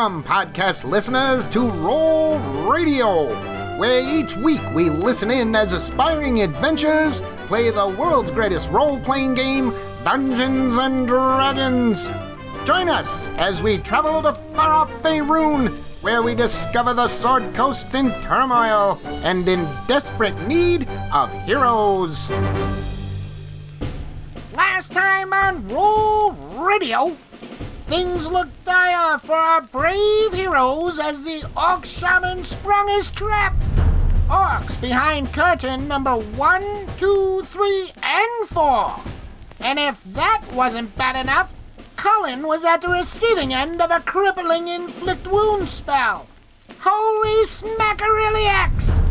Welcome, podcast listeners, to Roll Radio, where each week we listen in as aspiring adventurers play the world's greatest role playing game, Dungeons and Dragons. Join us as we travel to far off Faerun, where we discover the Sword Coast in turmoil and in desperate need of heroes. Last time on Roll Radio, things looked dire for our brave heroes as the Orc Shaman sprung his trap. Orcs behind curtain number one, two, three, and four. And if that wasn't bad enough, Cullen was at the receiving end of a crippling inflict wound spell. Holy smackariliacs!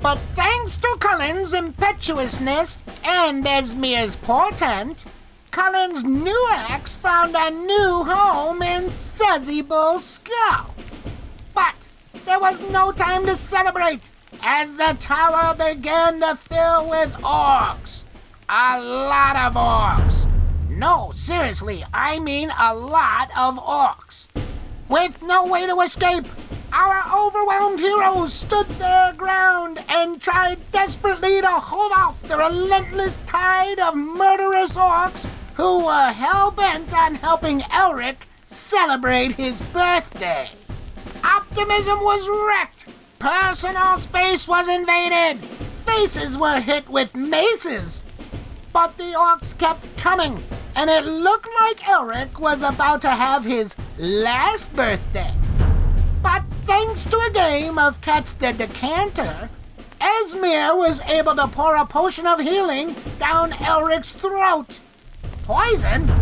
But thanks to Cullen's impetuousness and Esmir's portent, Cullen's new axe found a new home in Sezibul's skull. But there was no time to celebrate as the tower began to fill with orcs. A lot of orcs. No, seriously, I mean a lot of orcs. With no way to escape, our overwhelmed heroes stood their ground and tried desperately to hold off the relentless tide of murderous orcs who were hell bent on helping Elric celebrate his birthday. Optimism was wrecked, personal space was invaded, faces were hit with maces. But the orcs kept coming, and it looked like Elric was about to have his last birthday. But thanks to a game of Catch the Decanter, Esmir was able to pour a potion of healing down Elric's throat. Poison?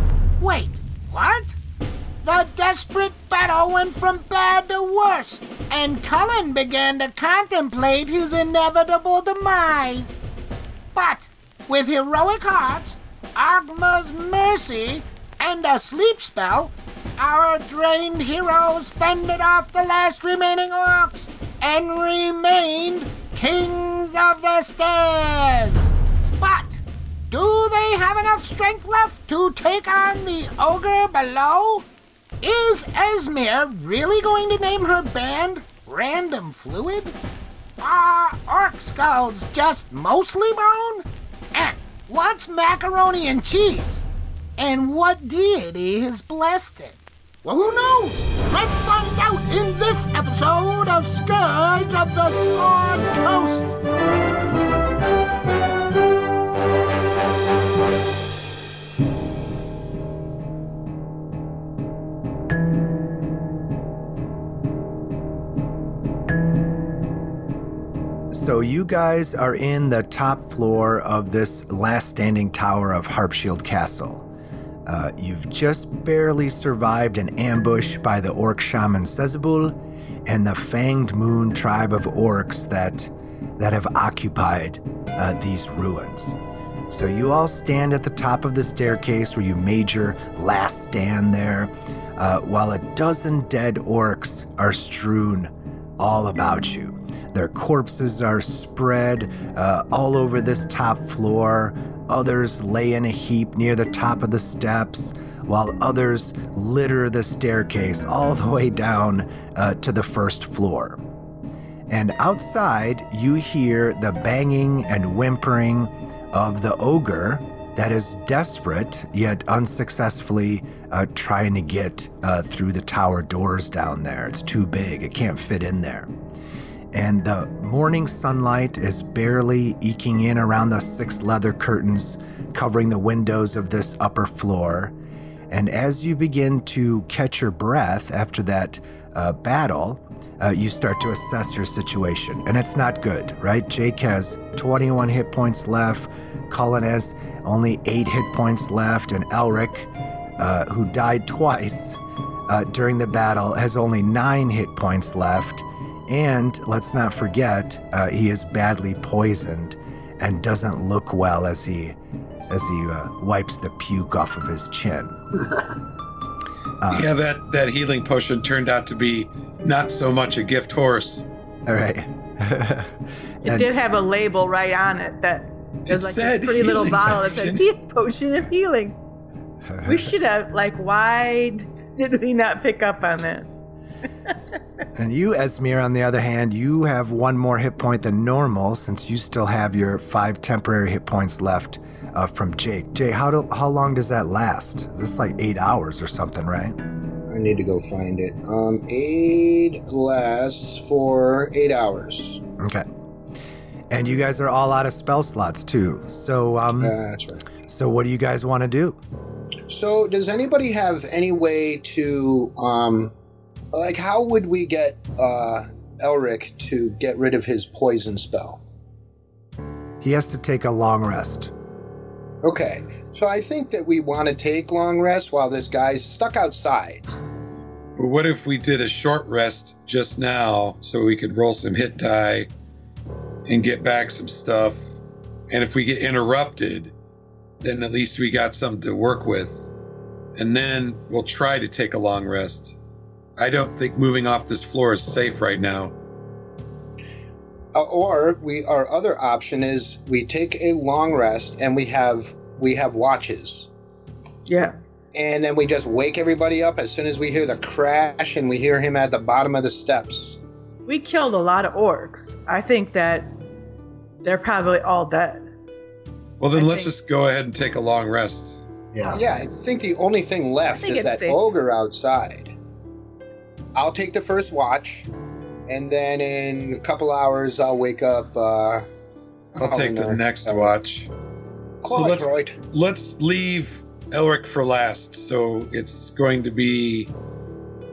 Wait, what? The desperate battle went from bad to worse, and Cullen began to contemplate his inevitable demise. But with heroic hearts, Agma's mercy, and a sleep spell, our drained heroes fended off the last remaining orcs and remained kings of the stairs. But do they have enough strength left to take on the ogre below? Is Esmir really going to name her band Random Fluid? Are orc skulls just mostly bone? And what's macaroni and cheese? And what deity has blessed it? Well, who knows? Let's find out in this episode of Scourge of the Sword Coast. So, you guys are in the top floor of this last standing tower of Harpshield Castle. Uh, you've just barely survived an ambush by the orc shaman Sezibul and the Fanged Moon tribe of orcs that, that have occupied uh, these ruins. So, you all stand at the top of the staircase where you made your last stand there, uh, while a dozen dead orcs are strewn all about you. Their corpses are spread uh, all over this top floor. Others lay in a heap near the top of the steps, while others litter the staircase all the way down uh, to the first floor. And outside, you hear the banging and whimpering of the ogre that is desperate yet unsuccessfully uh, trying to get uh, through the tower doors down there. It's too big, it can't fit in there and the morning sunlight is barely eking in around the six leather curtains covering the windows of this upper floor. And as you begin to catch your breath after that uh, battle, uh, you start to assess your situation. And it's not good, right? Jake has 21 hit points left, Cullen has only 8 hit points left, and Elric, uh, who died twice uh, during the battle, has only 9 hit points left. And let's not forget, uh, he is badly poisoned and doesn't look well as he as he uh, wipes the puke off of his chin. Uh, yeah, that that healing potion turned out to be not so much a gift horse. All right. It And- did have a label right on it that It was like said this pretty little healing bottle that said potion. Potion of healing. We should have like why did we not pick up on that? And you, Esmir, on the other hand, you have one more hit point than normal since you still have your five temporary hit points left uh, from Jake. Jay, how do, how long does that last? This Is like eight hours or something, right? I need to go find it. Um, aid lasts for eight hours. Okay. And you guys are all out of spell slots too. So, um, that's right. so what do you guys want to do? So, does anybody have any way to, um, like, how would we get uh, Elric to get rid of his poison spell? He has to take a long rest. Okay, so I think that we want to take long rest while this guy's stuck outside. But what if we did a short rest just now so we could roll some hit die and get back some stuff? And if we get interrupted, then at least we got something to work with. And then we'll try to take a long rest. I don't think moving off this floor is safe right now. Uh, or we, our other option is we take a long rest and we have we have watches, Yeah. and then we just wake everybody up as soon as we hear the crash and we hear him at the bottom of the steps. We killed a lot of orcs. I think that they're probably all dead. Well, then I let's think- just go ahead and take a long rest. Yeah. Yeah, I think the only thing left is that safe. ogre outside. I'll take the first watch, and then in a couple hours I'll wake up. Uh, I'll take the next watch. So let's Droid. let's leave Elric for last. So it's going to be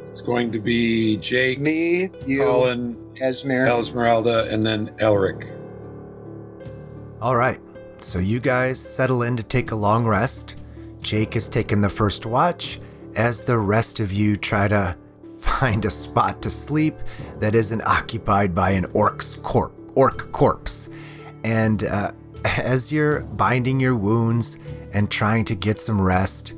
it's going to be Jake, Me, you, Cullen, Esmer. Esmeralda, and then Elric. All right. So you guys settle in to take a long rest. Jake has taken the first watch as the rest of you try to find a spot to sleep that isn't occupied by an orc's corp- orc corpse. And uh, as you're binding your wounds and trying to get some rest,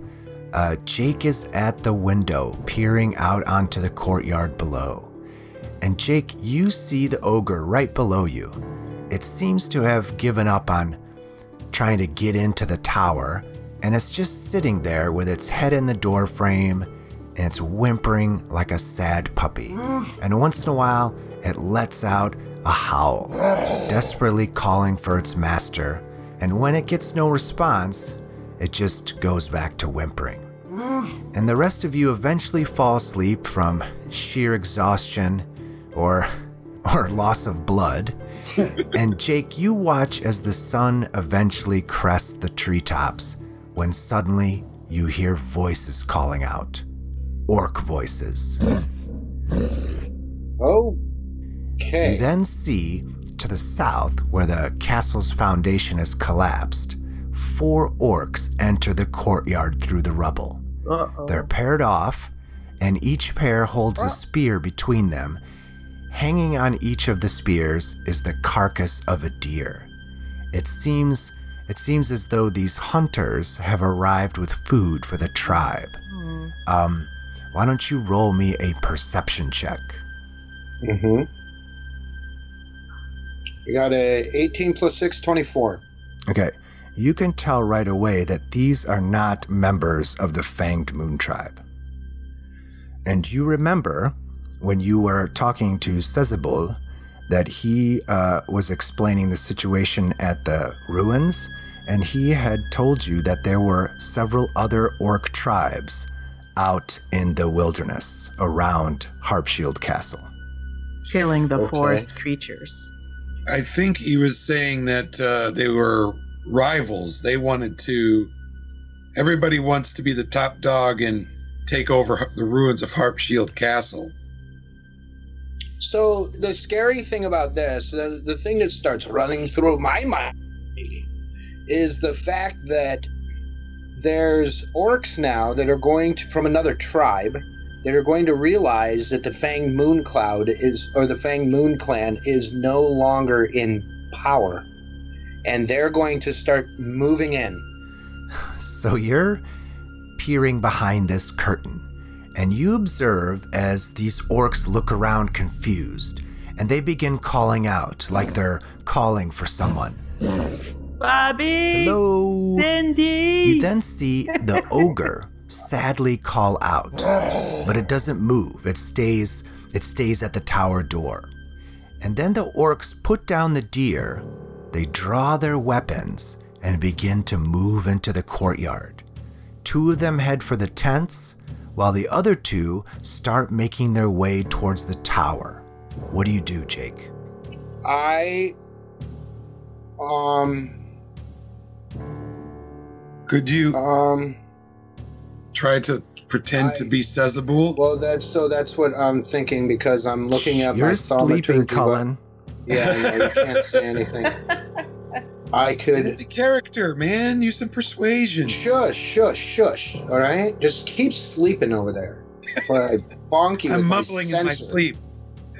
uh, Jake is at the window peering out onto the courtyard below. And Jake, you see the ogre right below you. It seems to have given up on trying to get into the tower, and it's just sitting there with its head in the door frame and it's whimpering like a sad puppy. And once in a while, it lets out a howl, desperately calling for its master. And when it gets no response, it just goes back to whimpering. And the rest of you eventually fall asleep from sheer exhaustion or or loss of blood. and Jake, you watch as the sun eventually crests the treetops when suddenly you hear voices calling out. Orc voices. Okay. You then see to the south, where the castle's foundation has collapsed, four orcs enter the courtyard through the rubble. Uh-oh. They're paired off, and each pair holds a spear between them. Hanging on each of the spears is the carcass of a deer. It seems it seems as though these hunters have arrived with food for the tribe. Hmm. Um, why don't you roll me a perception check? Mm-hmm. We got a 18 plus 6, 24. Okay, you can tell right away that these are not members of the Fanged Moon Tribe. And you remember when you were talking to Sezibul that he uh, was explaining the situation at the ruins, and he had told you that there were several other orc tribes out in the wilderness around Harpshield Castle. Killing the Okay. forest creatures. I think he was saying that uh, they were rivals. They wanted to. Everybody wants to be the top dog and take over the ruins of Harpshield Castle. So the scary thing about this, the, the thing that starts running through my mind, is the fact that there's orcs now that are going to from another tribe that are going to realize that the Fang Moon Cloud is, or the Fang Moon Clan is no longer in power, and they're going to start moving in. So you're peering behind this curtain, and you observe as these orcs look around confused, and they begin calling out like they're calling for someone. Bobby! Hello? Cindy! You then see the ogre sadly call out, but it doesn't move. It stays it stays at the tower door. And then the orcs put down the deer, they draw their weapons and begin to move into the courtyard. Two of them head for the tents, while the other two start making their way towards the tower. What do you do, Jake? I um Could you um try to pretend to be Sezibul? well that's so that's what I'm thinking because I'm looking at You're my sleeping, thaumaturgy. Cullen. Yeah, I you can't say anything. I could the character, man. Use some persuasion. shush, shush, shush. All right, just keep sleeping over there. Before I bonk you. I'm with my mumbling in my sleep.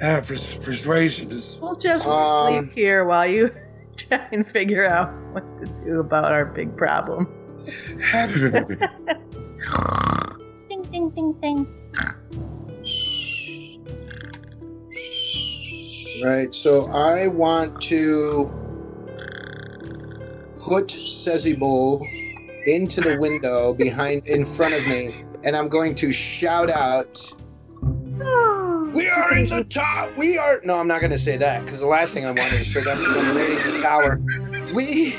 Ah, pers- persuasion is. We'll just Um, sleep here while you try and figure out what to do about our big problem. Ding, ding, ding, ding. Right, so I want to put Sezibul into the window behind, in front of me, and I'm going to shout out, "We are in the top. We are." No, I'm not going to say that because the last thing I want is for them to come raiding the tower. We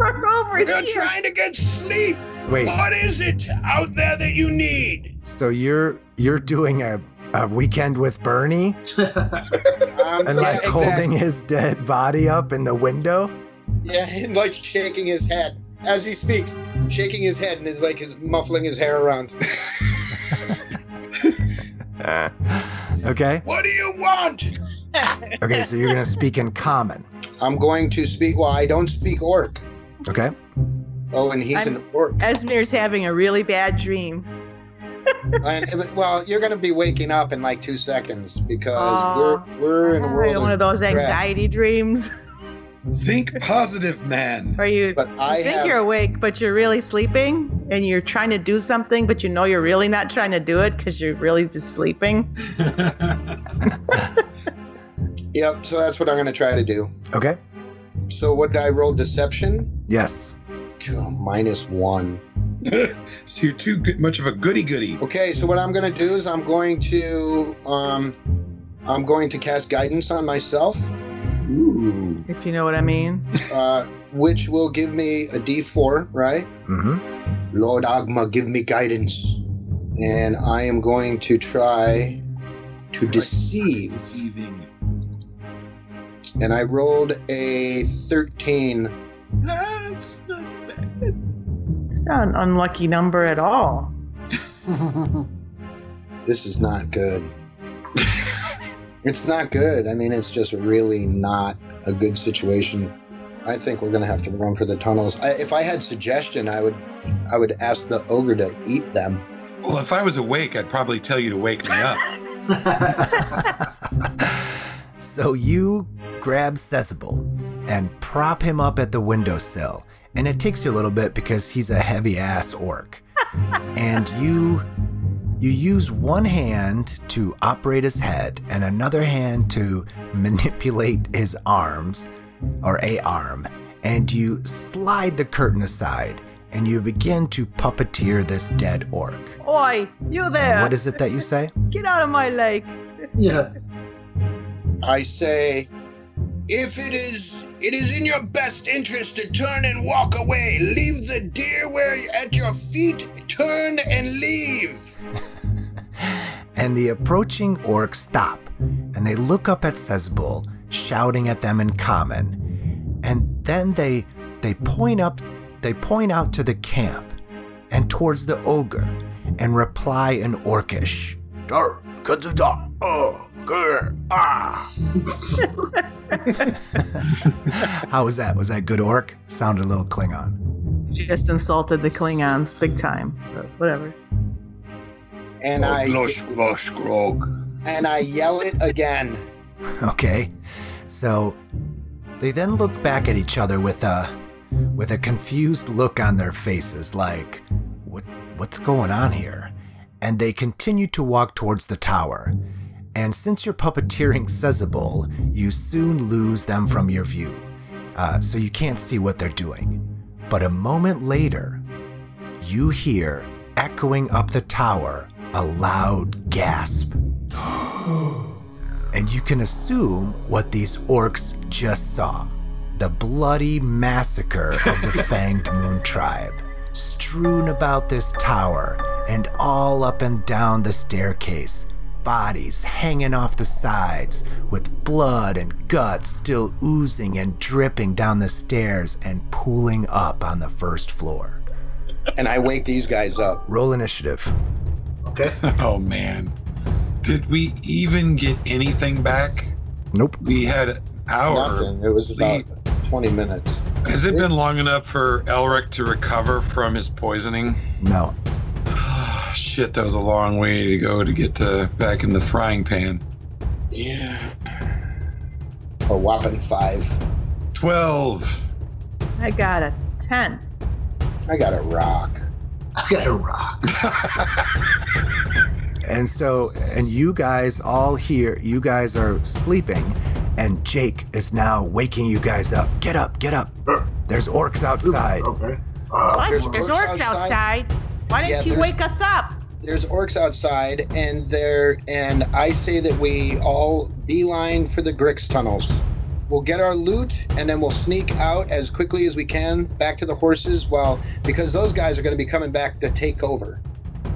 We're over we're here. trying to get sleep. Wait, What is it out there that you need? so you're you're doing a, a weekend with Bernie Um, and yeah, like exactly. holding his dead body up in the window? Yeah, and like shaking his head as he speaks, shaking his head and is like his muffling his hair around. okay. What do you want? Okay, so you're gonna speak in common. I'm going to speak. Well, I don't speak orc. Okay. Oh, and he's I'm- an orc. Esmir's having a really bad dream. and, well, you're going to be waking up in like two seconds because Aw. we're we're in a world. one of Of, those crap. anxiety dreams Think positive, man. Are you but I you think have. you're awake, but you're really sleeping, and you're trying to do something, but you know you're really not trying to do it because you're really just sleeping. Yep. So that's what I'm going to try to do. Okay. So what did I roll? Deception. Yes. Oh, minus one. so you're too good, much of a goody goody. Okay. So what I'm going to do is I'm going to um, I'm going to cast guidance on myself. Ooh. If you know what I mean. uh, which will give me a D4, right? Mm-hmm. Lord Agma, give me guidance. And I am going to try to deceive. Deceiving. And I rolled a 13. That's not bad. It's not an unlucky number at all. This is not good. it's not good. I mean, it's just really not a good situation. I think we're going to have to run for the tunnels. I, if I had suggestion, I would I would ask the ogre to eat them. Well, if I was awake, I'd probably tell you to wake me up. So you grab Sezibul and prop him up at the windowsill. And it takes you a little bit because he's a heavy ass orc. and you you use one hand to operate his head and another hand to manipulate his arms or a arm and you slide the curtain aside and you begin to puppeteer this dead orc. Oi, you And there! what is it that you say? Get out of my lake! yeah. I say, if it is it is in your best interest to turn and walk away, leave the deer where at your feet, turn and leave. and the approaching orcs stop and they look up at Sezbul, shouting at them in common. And then they they point up they point out to the camp and towards the ogre and reply in orcish. "Dar, kazuda, oh, gur, ah." How was that? Was that good orc? Sounded a little Klingon. Just insulted the Klingons big time. But whatever. And I grog. and I yell it again. Okay. So they then look back at each other with a with a confused look on their faces like what what's going on here? And they continue to walk towards the tower. And since you're puppeteering Sezibul, you soon lose them from your view. Uh, so you can't see what they're doing. But a moment later, you hear echoing up the tower a loud gasp. and you can assume what these orcs just saw the bloody massacre of the Fanged Moon tribe, strewn about this tower and all up and down the staircase. Bodies hanging off the sides, with blood and guts still oozing and dripping down the stairs and pooling up on the first floor. And I wake these guys up. Roll initiative. Okay. Oh man. Did we even get anything back? Nope. We had an hour. Nothing. It was about 20 minutes. Has it been long enough for Elric to recover from his poisoning? No. Ah, Shit, that was a long way to go to get to back in the frying pan. Yeah. A whopping five. 12. I got a 10. I got a rock. I got a rock. And so, and you guys all here, you guys are sleeping, and Jake is now waking you guys up. Get up, get up. There's orcs outside. Okay. Uh, What? there's There's, orcs orcs outside? outside. Why didn't Yeah, you wake us up? There's orcs outside, and they're and I say that we all beeline for the Grix tunnels. We'll get our loot, and then we'll sneak out as quickly as we can back to the horses. Well, because those guys are going to be coming back to take over.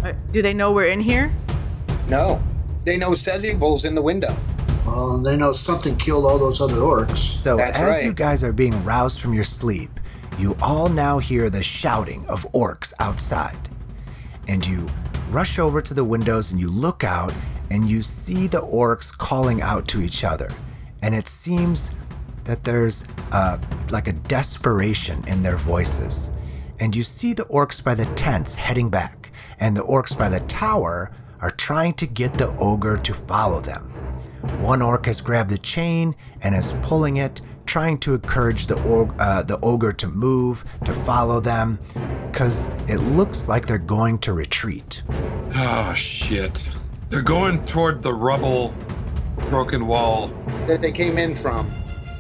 Uh, Do they know we're in here? No, they know Sezibul's in the window. Well, they know something killed all those other orcs. So, That's as right. you guys are being roused from your sleep, you all now hear the shouting of orcs outside. And you rush over to the windows and you look out and you see the orcs calling out to each other. And it seems that there's uh, like a desperation in their voices. And you see the orcs by the tents heading back, and the orcs by the tower are trying to get the ogre to follow them. One orc has grabbed the chain and is pulling it, trying to encourage the, og- uh, the ogre to move, to follow them, because it looks like they're going to retreat. Oh, shit. They're going toward the rubble, broken wall. that they came in from.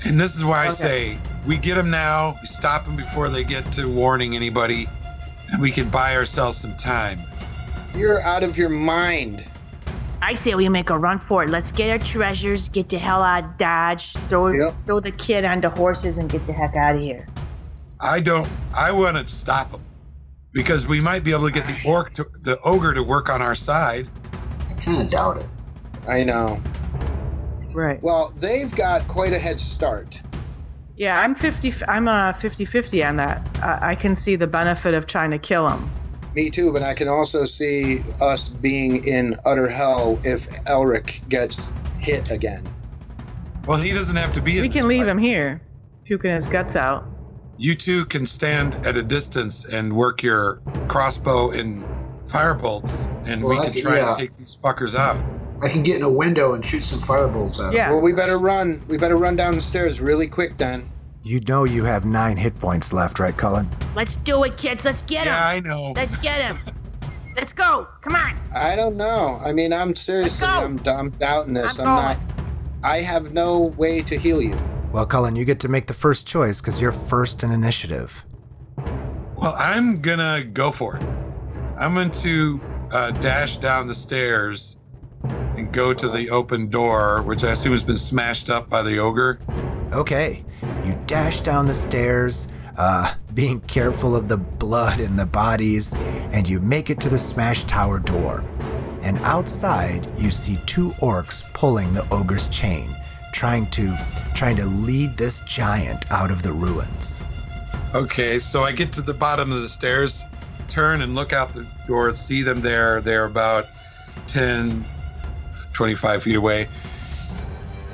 And this is why I Okay. say we get them now, we stop them before they get to warning anybody, and we can buy ourselves some time. You're out of your mind. I say we make a run for it. Let's get our treasures, get the hell out of Dodge, throw Yep. throw the kid on the horses, and get the heck out of here. I don't, I want to stop them because we might be able to get the orc, to, the ogre to work on our side. I kind of doubt it. I know. Right. Well, they've got quite a head start. Yeah, I'm 50. I'm uh, a 50-50 on that. I, I can see the benefit of trying to kill him. Me too, but I can also see us being in utter hell if Elric gets hit again. Well, he doesn't have to be in We this can leave fight. him here, puking his guts out. You two can stand at a distance and work your crossbow and fire bolts, and Well, we can can- try yeah. to take these fuckers out. I can get in a window and shoot some firebolts at 'em. Yeah. Well, we better run. We better run down the stairs really quick then. You know you have nine hit points left, right, Cullen? Let's do it, kids. Let's get him. yeah. I know. Let's get him. Let's go. Come on. I don't know. I mean, I'm seriously. I'm, I'm doubting this. I'm I'm, not. I have no way to heal you. Well, Cullen, you get to make the first choice because you're first in initiative. Well, I'm gonna go for it. I'm going to uh, dash down the stairs and go to the open door, which I assume has been smashed up by the ogre. Okay, you dash down the stairs, uh, being careful of the blood and the bodies, and you make it to the smashed tower door. And outside, you see two orcs pulling the ogre's chain, trying to trying to lead this giant out of the ruins. Okay, so I get to the bottom of the stairs, turn and look out the door and see them there. They're about 10, 25 feet away.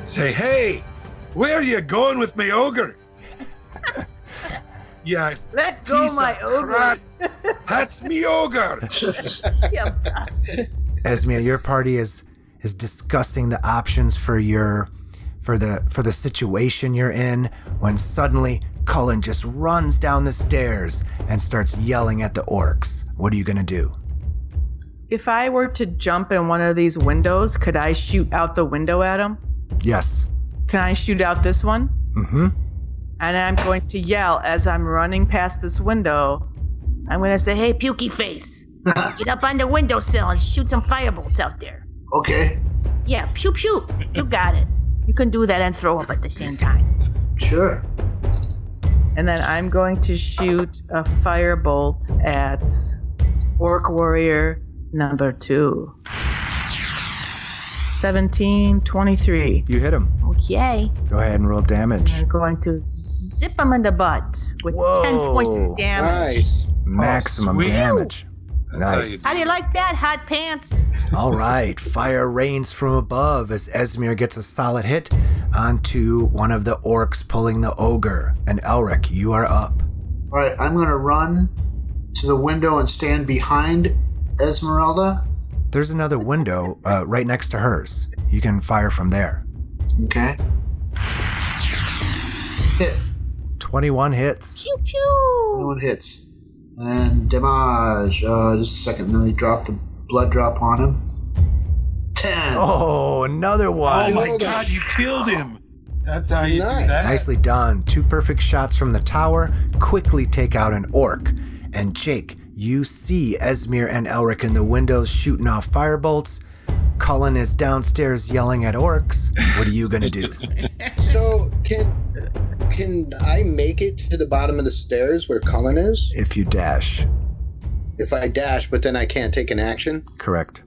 Say, hey, where are you going with me, ogre? yeah, Let go, my ogre. That's me, ogre. Yeah. Esmia, your party is is discussing the options for your for the for the situation you're in when suddenly Cullen just runs down the stairs and starts yelling at the orcs. What are you gonna do? If I were to jump in one of these windows, could I shoot out the window at him? Yes. Can I shoot out this one? Mm-hmm. And I'm going to yell as I'm running past this window. I'm going to say, "Hey, pukey face, Get up on the windowsill and shoot some firebolts out there. Okay, Yeah, shoot, shoot. You got it. You can do that and throw up at the same time. sure. And then I'm going to shoot a firebolt at Orc Warrior number two. 17, 23. You hit him. Okay. Go ahead and roll damage. I'm going to zip him in the butt with 10 points of damage. Nice. Maximum sweet. damage. That's how Nice. you How do you like that, hot pants? All right, fire rains from above as Esmir gets a solid hit onto one of the orcs pulling the ogre. And Elric, you are up. All right, I'm gonna run to the window and stand behind Esmeralda. There's another window uh, right next to hers. You can fire from there. Okay. Hit. 21 hits. Pew pew. No one hits. And damage. Uh, just a second. Let me drop the blood drop on him. Ten. Oh, another Oh one. my Hold on. god, you killed him. That's how you Nice. do that. Nicely done. Two perfect shots from the tower quickly take out an orc. And Jake, you see Esmir and Elric in the windows shooting off firebolts. Cullen is downstairs yelling at orcs. What are you gonna do? So can can I make it to the bottom of the stairs where Cullen is? if you dash. If I dash, but then I can't take an action. Correct.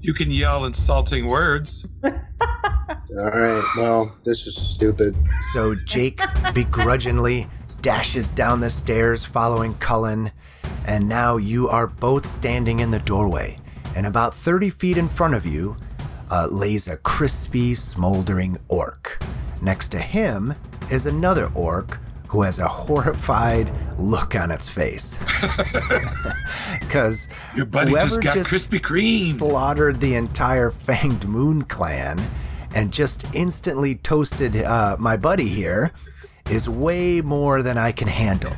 You can yell insulting words. All right. Well, this is stupid. So Jake begrudgingly dashes down the stairs following Cullen, and now you are both standing in the doorway. And about 30 feet in front of you uh, lays a crispy, smoldering orc. Next to him is another orc who has a horrified look on its face. Because Your buddy just got just Krispy Kreme. slaughtered the entire Fanged Moon clan and just instantly toasted uh, my buddy here is way more than I can handle.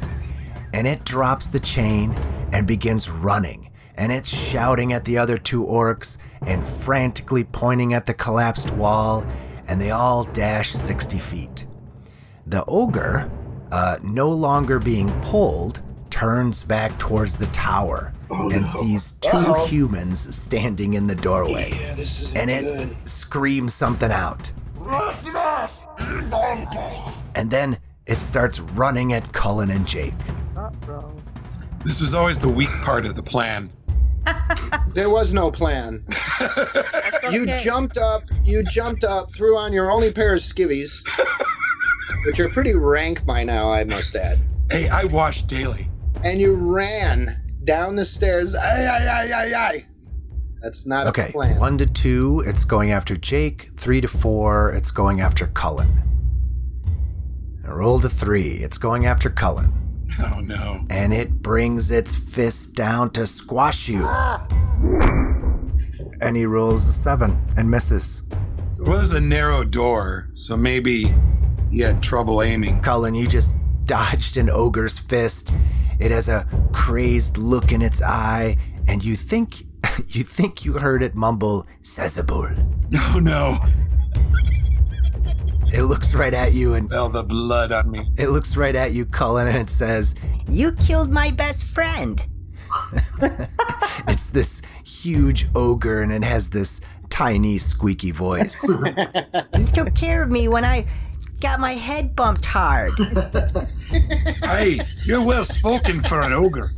And it drops the chain and begins running. And it's shouting at the other two orcs and frantically pointing at the collapsed wall. And they all dash 60 feet. The ogre, uh, no longer being pulled, turns back towards the tower and sees 2 humans standing in the doorway Yeah, and it good. screams something out. And then it starts running at Cullen and Jake. This was always the weak part of the plan. There was no plan. You jumped up. You jumped up, threw on your only pair of skivvies, which are pretty rank by now, I must add. Hey, I wash daily. And you ran down the stairs. Ay, ay, ay, ay, ay. That's not a Okay, plan. one to two, it's going after Jake. Three to four, it's going after Cullen. And roll to three, it's going after Cullen. Oh no. And it brings its fist down to squash you. And he rolls a seven and misses. Well, there's a narrow door, so maybe he had trouble aiming. Cullen, you just dodged an ogre's fist. It has a crazed look in its eye, and you think you think you heard it mumble Sezibul. Oh, no, no. It looks right at you and Smell the blood on me. it looks right at you, Cullen, and it says, You killed my best friend. it's this huge ogre and it has this tiny squeaky voice. You took care of me when I got my head bumped hard. Hey, you're well spoken for an ogre.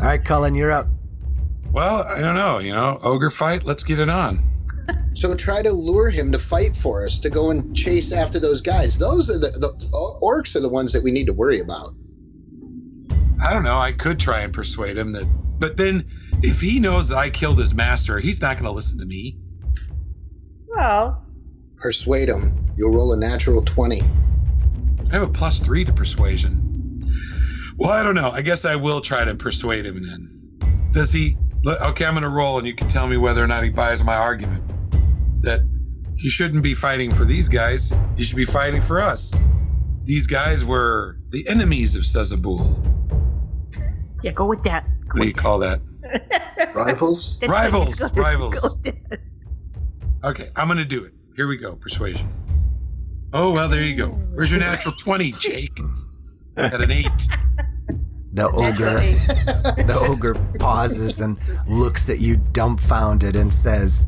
All right, Cullen, you're up. Well, I don't know. You know, ogre fight. Let's get it on. So try to lure him to fight for us, to go and chase after those guys. Those are the, the orcs are the ones that we need to worry about. I don't know. I could try and persuade him that, but then if he knows that I killed his master, he's not going to listen to me. Well, Persuade him. You'll roll a natural 20. I have a plus three to persuasion. Well, I don't know. I guess I will try to persuade him then. Does he? Okay, I'm going to roll, and you can tell me whether or not he buys my argument that he shouldn't be fighting for these guys. He should be fighting for us. These guys were the enemies of Sezibul. yeah, go with that. Go What do you with call that? Rifles? That's Rivals, that's rivals. Go. Okay, I'm going to do it. Here we go. Persuasion. Oh, well, there you go. Where's your natural 20, Jake? Got an eight. The ogre the ogre pauses and looks at you dumbfounded and says,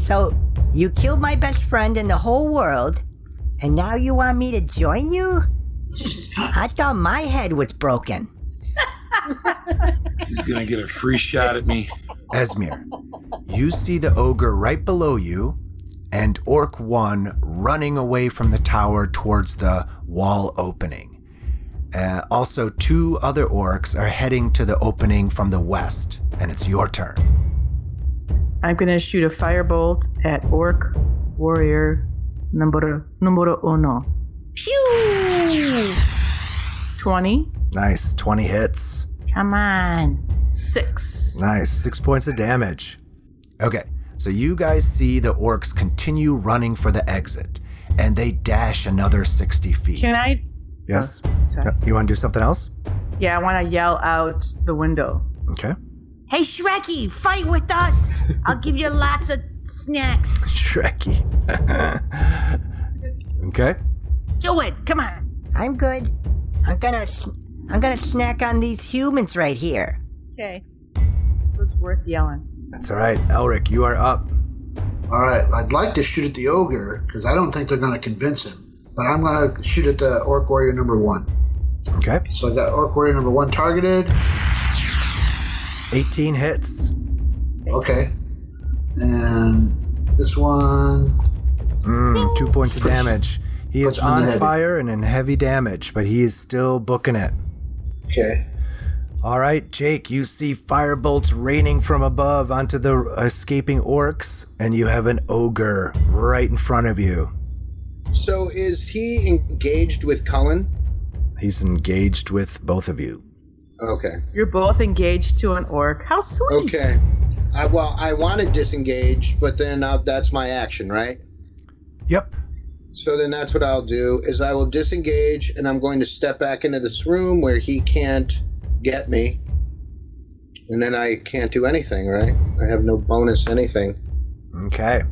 So, you killed my best friend in the whole world, and now you want me to join you? I thought my head was broken. He's gonna get a free shot at me. Esmir, you see the ogre right below you and Orc 1 running away from the tower towards the wall opening. Uh, also, two other orcs are heading to the opening from the west, and it's your turn. I'm gonna shoot a firebolt at Orc Warrior number numero uno. Pew! Twenty. Nice, 20 hits. Come on. Six. Nice, six points of damage. Okay, so you guys see the orcs continue running for the exit, and they dash another 60 feet. Can I? yes? Oh, sorry. You want to do something else? Yeah, I want to yell out the window. Okay. Hey, Shrekky, fight with us. I'll give you lots of snacks. Shrekky. okay. Do it. Come on. I'm good. I'm gonna, s- I'm gonna snack on these humans right here. Okay. It was worth yelling. That's all right. Elric, you are up. All right, I'd like to shoot at the ogre because I don't think they're going to convince him. But I'm going to shoot at the orc warrior number one. Okay. So I got orc warrior number one targeted. 18 hits. Okay, and this one. Mm, two points of damage. He is Puts him in the on fire and in heavy damage, but he is still booking it. Okay, All right, Jake, you see firebolts raining from above onto the escaping orcs, and you have an ogre right in front of you. So is he engaged with Cullen? He's engaged with both of you. Okay. You're both engaged to an orc. How sweet. Okay. I, well, I want to disengage, but then uh, that's my action, right? Yep. So then that's what I'll do is I will disengage and I'm going to step back into this room where he can't get me. And then I can't do anything, right? I have no bonus anything. Okay.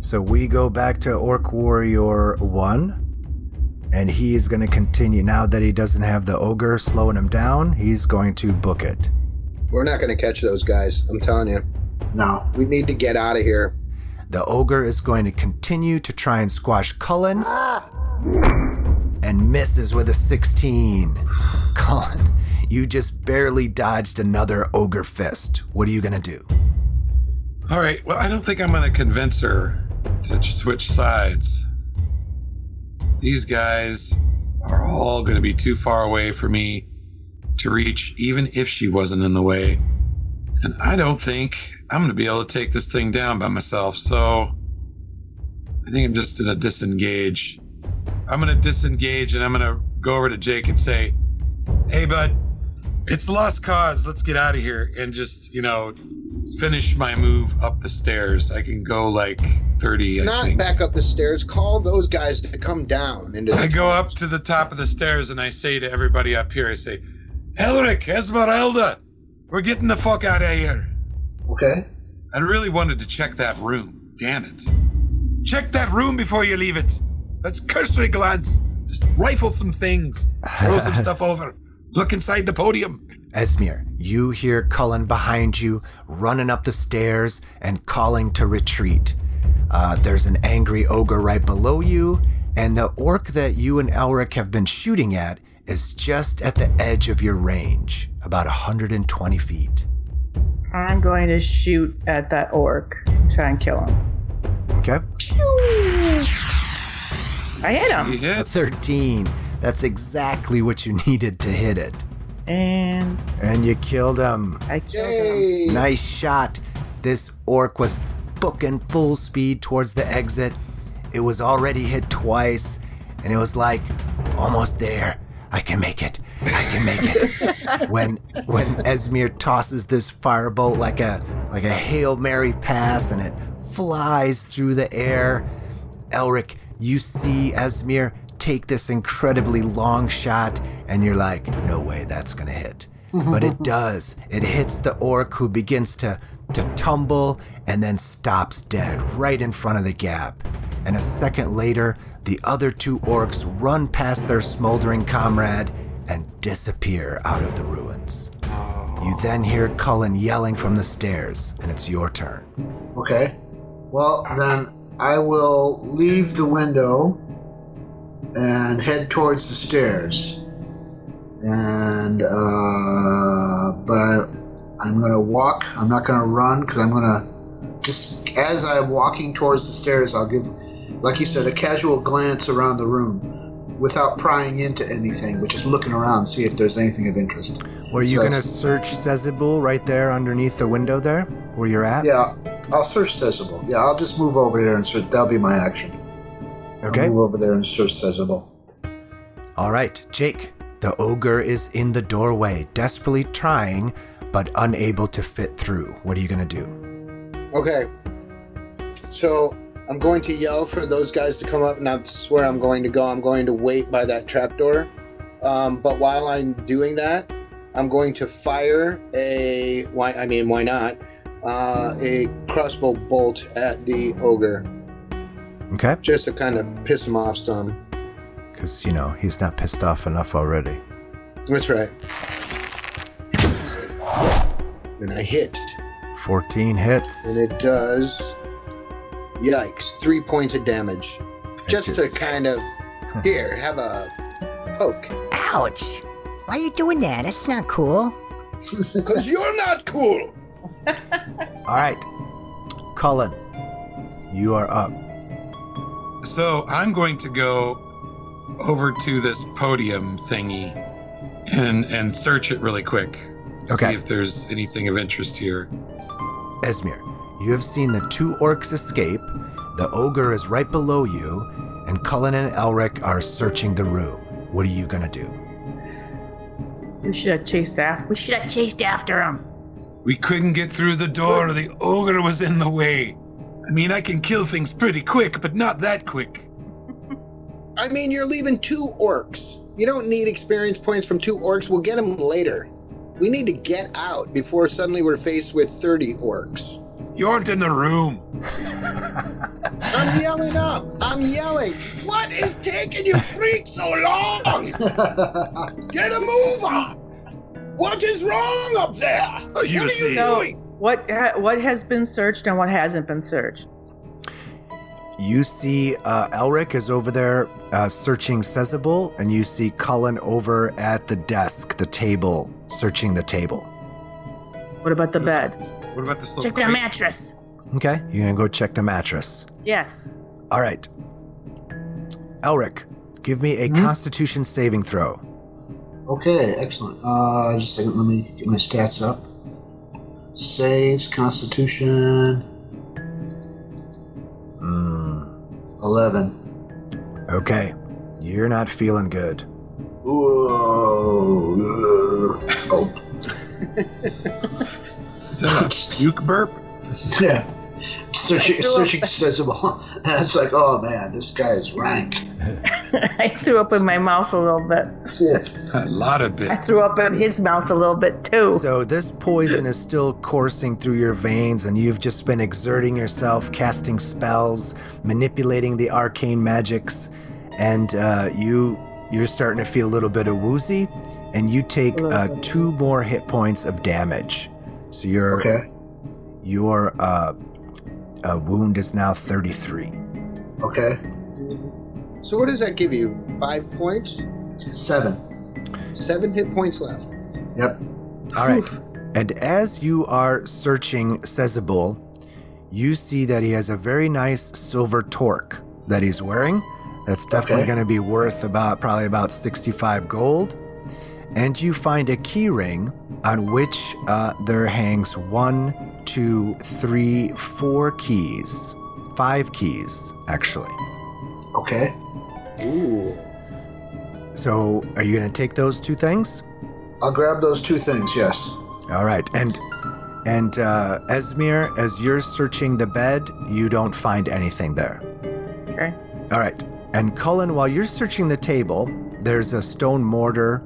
So we go back to Orc Warrior 1, and he is going to continue. Now that he doesn't have the ogre slowing him down, he's going to book it. We're not going to catch those guys. I'm telling you. no. We need to get out of here. The ogre is going to continue to try and squash Cullen and misses with a 16. Cullen, you just barely dodged another ogre fist. What are you going to do? All right. Well, I don't think I'm gonna convince her to switch sides. These guys are all gonna be too far away for me to reach, even if she wasn't in the way. And I don't think I'm gonna be able to take this thing down by myself. So I think I'm just gonna disengage. I'm gonna disengage and I'm gonna go over to Jake and say, "Hey, bud, it's lost cause. Let's get out of here and just, you know, finish my move up the stairs. I can go like 30, I Not think. back up the stairs. Call those guys to come down into the I go up to the top of the stairs and I say to everybody up here, I say, Elric, Esmeralda, we're getting the fuck out of here. Okay. I really wanted to check that room. Damn it. Check that room before you leave it. Let's cursory glance. Just rifle some things. Throw some stuff over. Look inside the podium. Esmir, you hear Cullen behind you running up the stairs and calling to retreat. Uh, there's an angry ogre right below you, and the orc that you and Elric have been shooting at is just at the edge of your range, about 120 feet. I'm going to shoot at that orc. Try and kill him. Okay? I hit You him. A hit. 13. That's exactly what you needed to hit it. And And you killed him. I killed him. Nice shot. This orc was booking full speed towards the exit. It was already hit twice, and it was like, almost there. I can make it. I can make it. when when Esmir tosses this firebolt like a like a Hail Mary pass and it flies through the air, Elric, you see Esmir take this incredibly long shot, and you're like, no way that's gonna hit. But it does. It hits the orc who begins to, to tumble and then stops dead right in front of the gap. And a second later, the other two orcs run past their smoldering comrade and disappear out of the ruins. You then hear Cullen yelling from the stairs, and it's your turn. Okay. Well, then I will leave the window and head towards the stairs. And, uh, but I, I'm to walk. I'm not to run because I'm to, just as I'm walking towards the stairs, I'll give, like you said, a casual glance around the room without prying into anything, but just looking around, see if there's anything of interest. Were you So to search Sezibul right there underneath the window there, where you're at? Yeah, I'll search Sezibul. Yeah, I'll just move over there and search. That'll be my action. Okay. I'll move over there and search Sezibul. All right, Jake. The ogre is in the doorway, desperately trying, but unable to fit through. What are you going to do? Okay. So I'm going to yell for those guys to come up, and that's where I'm going to go. I'm going to wait by that trapdoor. Um, but while I'm doing that, I'm going to fire a. Why? I mean, why not? Uh, a crossbow bolt at the ogre, Okay. just to kind of piss him off some. Because, you know, he's not pissed off enough already. That's right. And I hit, 14 hits. and it does. Yikes! Three points of damage, just, to kind of here have a poke. Ouch. Why are you doing that? That's not cool. Because you're not cool. All right. Cullen, you are up. So I'm going to go over to this podium thingy and and search it really quick. Okay. See if there's anything of interest here. Esmir, you have seen the two orcs escape. The ogre is right below you, and Cullen and Elric are searching the room. What are you going to do? We should have chased after. We should have chased after him. We couldn't get through the door. The ogre was in the way. I mean, I can kill things pretty quick, but not that quick. I mean, you're leaving two orcs. You don't need experience points from two orcs. We'll get them later. We need to get out before suddenly we're faced with 30 orcs. You aren't in the room. I'm yelling up. I'm yelling. What is taking you freaks so long? Get a move on. What is wrong up there? Oh, you what are you see. doing? What ha- what has been searched and what hasn't been searched? You see uh, Elric is over there uh, searching Sezibul, and you see Cullen over at the desk, the table, searching the table. What about the bed? What about this little Check the mattress. Okay, you're going to go check the mattress. Yes. All right. Elric, give me a Mhm. constitution saving throw. Okay, excellent. Uh, just a second, let me get my stats up. Saves, Constitution, 11. okay, you're not feeling good. Whoa. Oh. Is that a puke burp? Yeah. Searching, I threw up- searching sensible. it's like, oh man, this guy is rank. I threw up in my mouth a little bit. Yeah. A lot of bit. I threw up in his mouth a little bit too. So this poison is still coursing through your veins, and you've just been exerting yourself, casting spells, manipulating the arcane magics, and uh, you you're starting to feel a little bit of woozy, and you take uh, two more hit points of damage. So your Okay. your uh, uh, wound is now 33. Okay. So what does that give you? Five points? Seven. Seven hit points left. Yep. All right. And as you are searching Sezibul, you see that he has a very nice silver torque that he's wearing. That's definitely Okay. going to be worth about probably about 65 gold. And you find a key ring on which uh, there hangs one, two, three, four keys. Five keys, actually. Okay. Ooh. So, are you going to take those two things? I'll grab those two things, yes. All right, and and uh, Esmir, as you're searching the bed, you don't find anything there. Okay. All right, and Cullen, while you're searching the table, there's a stone mortar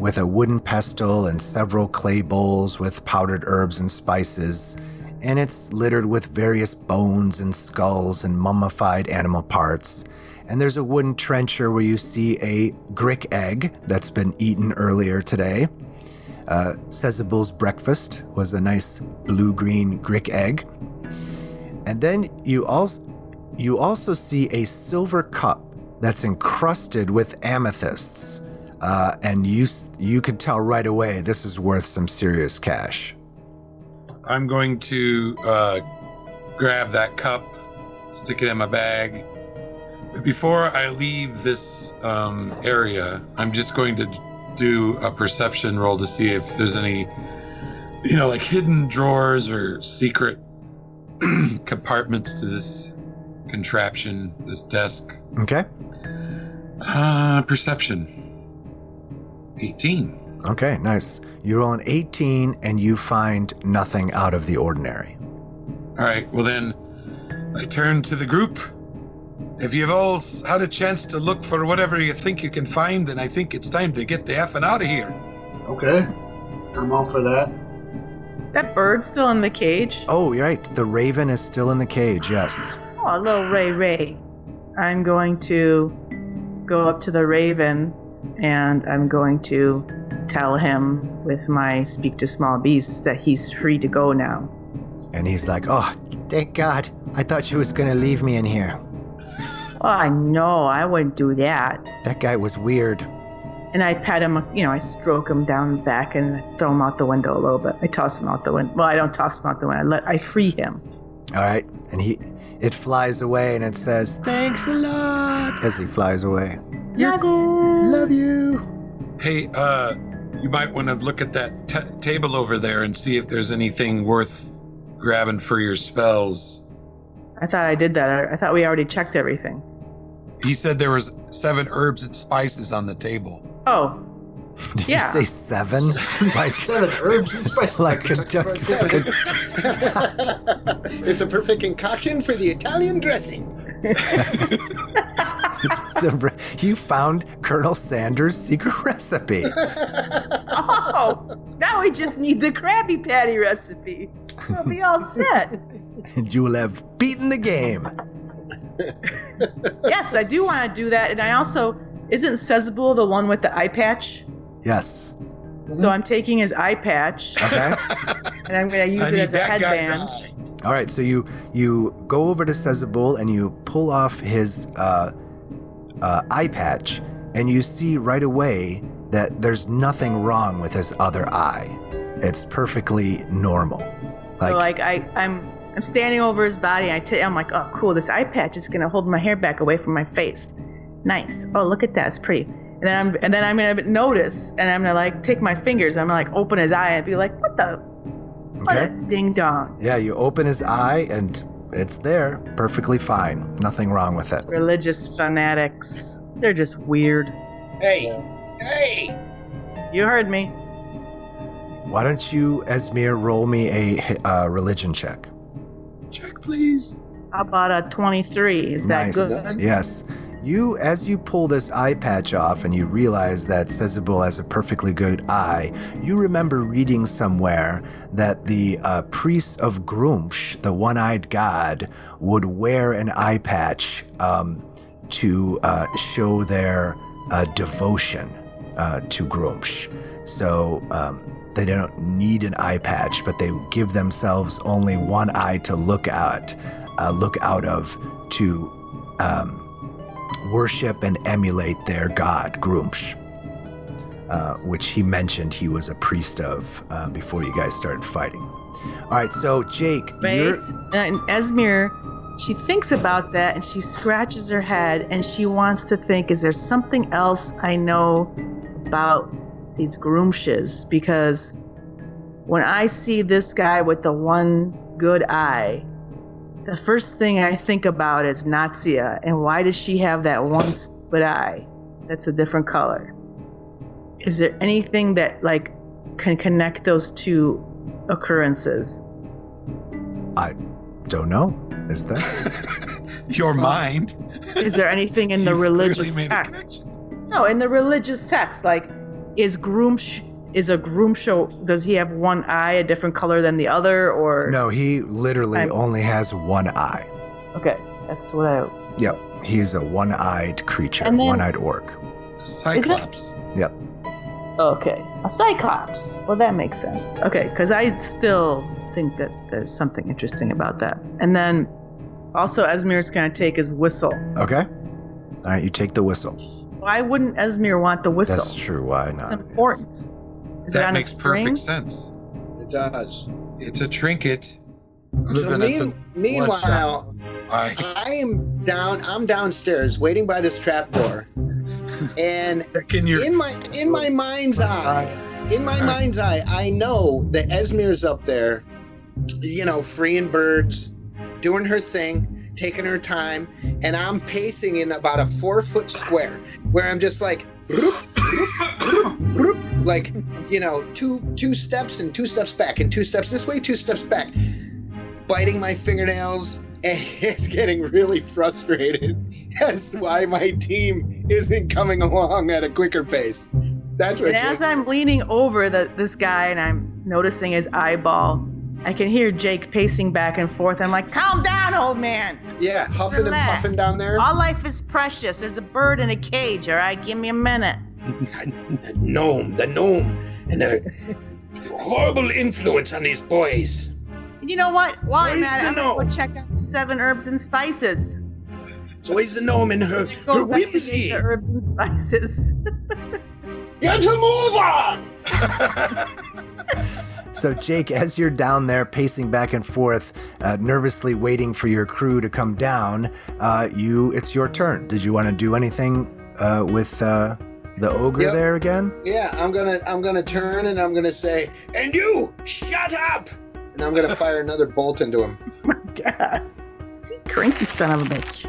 with a wooden pestle and several clay bowls with powdered herbs and spices, and it's littered with various bones and skulls and mummified animal parts. And there's a wooden trencher where you see a grick egg that's been eaten earlier today. Uh, Sezibul's breakfast was a nice blue green grick egg. And then you also you also see a silver cup that's encrusted with amethysts. Uh, and you you could tell right away this is worth some serious cash. I'm going to uh, grab that cup, stick it in my bag. But before I leave this um, area, I'm just going to do a perception roll to see if there's any, you know, like hidden drawers or secret compartments to this contraption, this desk. Okay. Uh, perception. 18. Okay, nice. You roll an 18 and you find nothing out of the ordinary. All right, well then, I turn to the group. If you've all had a chance to look for whatever you think you can find, then I think it's time to get the effing out of here. Okay. I'm all for that. Is that bird still in the cage? Oh, you're right. The raven is still in the cage, yes. Oh, little Ray Ray. I'm going to go up to the raven and I'm going to tell him with my speak to small beasts that he's free to go now. And he's like, oh, thank God. I thought you was going to leave me in here. Oh, I know, I wouldn't do that. That guy was weird. And I pat him, you know, I stroke him down the back and throw him out the window a little bit. I toss him out the window. Well, I don't toss him out the window. I let I free him. All right. And he, it flies away and it says, thanks a lot as he flies away. Love you. Love you. Hey, uh, you might want to look at that t- table over there and see if there's anything worth grabbing for your spells. I thought I did that. I, I thought we already checked everything. He said there was seven herbs and spices on the table. Oh, Did Yeah. you say seven? like, Seven herbs and spices. like Kentucky. it's a perfect concoction for the Italian dressing. It's the, you found Colonel Sanders' secret recipe. oh! Now we just need the Krabby Patty recipe. We'll be all set. and you will have beaten the game. yes, I do want to do that, and I also isn't Sezibul the one with the eye patch? Yes. So I'm taking his eye patch Okay. and I'm going to use I it as a headband. All right. So you you go over to Sezibul and you pull off his uh, uh, eye patch, and you see right away that there's nothing wrong with his other eye. It's perfectly normal. Like, so like I, I'm I'm standing over his body. And I t- I'm like, oh, cool. This eye patch is gonna hold my hair back away from my face. Nice. Oh, look at that. It's pretty. And then I'm and then I'm gonna notice, and I'm gonna like take my fingers. and I'm gonna like open his eye and be like, what the? What okay. a ding dong. Yeah, you open his eye and it's there, perfectly fine. Nothing wrong with it. Religious fanatics. They're just weird. Hey, hey! You heard me. Why don't you, Esmir, roll me a uh, religion check? Check, please. How about a 23? Is that nice. good? Yes. You, as you pull this eye patch off and you realize that Sezibul has a perfectly good eye, you remember reading somewhere that the uh, priests of Gruumsh, the one eyed god, would wear an eye patch um, to uh, show their uh, devotion uh, to Gruumsh. So um, they don't need an eye patch, but they give themselves only one eye to look at, uh, look out of to um, worship and emulate their god, Gruumsh, uh, which he mentioned he was a priest of uh, before you guys started fighting. All right, so Jake, Wait. And Esmir, she thinks about that and she scratches her head and she wants to think, is there something else I know about these Gruumshes? Because when I see this guy with the one good eye, the first thing I think about is Nazia. And why does she have that one split eye that's a different color? Is there anything that like can connect those two occurrences? I don't know. Is there? Your mind. Is there anything in the religious text? No, in the religious text, like is Gruumsh is a groom show Does he have one eye a different color than the other, or no, he literally I'm- only has one eye. Okay, That's what I. Yep. he is a one-eyed creature, And then- one-eyed orc. Cyclops. Yep. Okay, a cyclops. Well, that makes sense. Okay, because I still think that there's something interesting about that. And then also, Esmir's gonna take his whistle. Okay. All right, you take the whistle. Why wouldn't Esmir want the whistle? That's true. Why not? It's not? important. Is it That on makes a string? perfect sense. It does. It's a trinket. So mean, meanwhile, I, I am down. I'm downstairs waiting by this trapdoor, and in your in my in my mind's eye, in my mind's eye, I know that Esmir's up there, you know, freeing birds, doing her thing, taking her time, and I'm pacing in about a four foot square where I'm just like, like, you know, two two steps and two steps back and two steps this way, two steps back, biting my fingernails. And it's getting really frustrated as to why my team isn't coming along at a quicker pace. That's what And as I'm leaning over the, this guy and I'm noticing his eyeball, I can hear Jake pacing back and forth. I'm like, calm down, old man. Yeah, huffing Relax. and puffing down there. All life is precious. There's a bird in a cage, all right? Give me a minute. The gnome, the gnome, and the horrible influence on these boys. You know what? While I'm at it, I'm gonna go check out the seven herbs and spices. It's always the gnome and her, Go her investigate whimsy. the herbs and spices. Get to move on! So, Jake, as you're down there pacing back and forth, uh, nervously waiting for your crew to come down, uh, you it's your turn. Did you want to do anything uh, with uh, the ogre Yep. there again? Yeah, I'm gonna I'm gonna turn and I'm gonna say, and you, shut up! And I'm gonna fire another bolt into him. Oh god. See, cranky son of a bitch.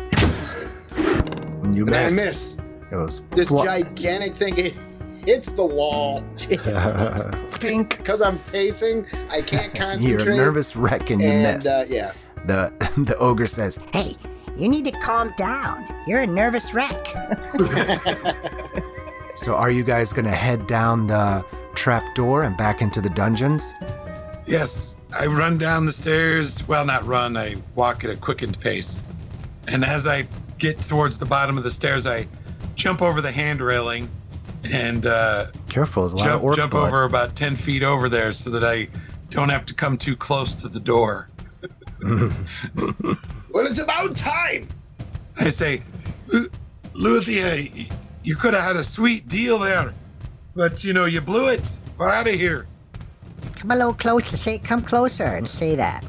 And you And I miss. miss. It was This flo- gigantic thing it hits the wall. Tink. Because I'm pacing, I can't concentrate. You're a nervous wreck and you and miss. uh, yeah. The the ogre says, Hey, you need to calm down. You're a nervous wreck. "So are you guys gonna head down the trap door and back into the dungeons?" yes, I run down the stairs. Well, not run. I walk at a quickened pace. And as I get towards the bottom of the stairs, I jump over the hand railing and uh, Careful, there's a lot of jump jump blood. over about ten feet over there so that I don't have to come too close to the door. Well, it's about time. I say, "Lu- Luthia, y- you could have had a sweet deal there, but you know you blew it. We're out of here. Come a little closer. Say, come closer and say that.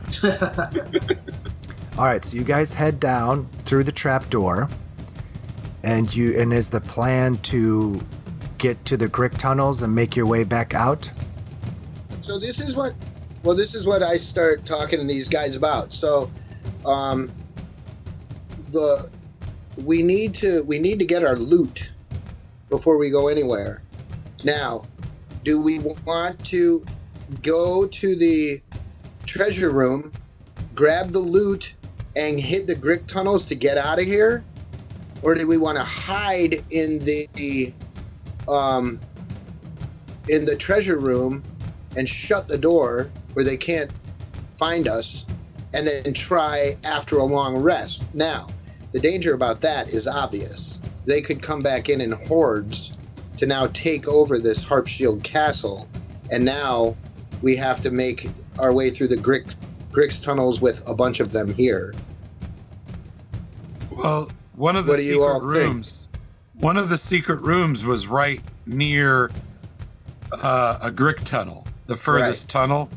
All right, so you guys head down through the trap door, and you and is the plan to get to the Grick tunnels and make your way back out? So this is what, well, this is what I start talking to these guys about. So, um, the we need to we need to get our loot before we go anywhere. Now, do we want to go to the treasure room, grab the loot, and hit the Grick tunnels to get out of here, or do we want to hide in the um in the treasure room and shut the door where they can't find us and then try after a long rest. Now, the danger about that is obvious. They could come back in in hordes to now take over this Harpshield castle, and now we have to make our way through the Grick, Grick's tunnels with a bunch of them here. Well, one of the What do you secret all think? rooms, one of the secret rooms was right near uh, a Grick tunnel, the furthest tunnel.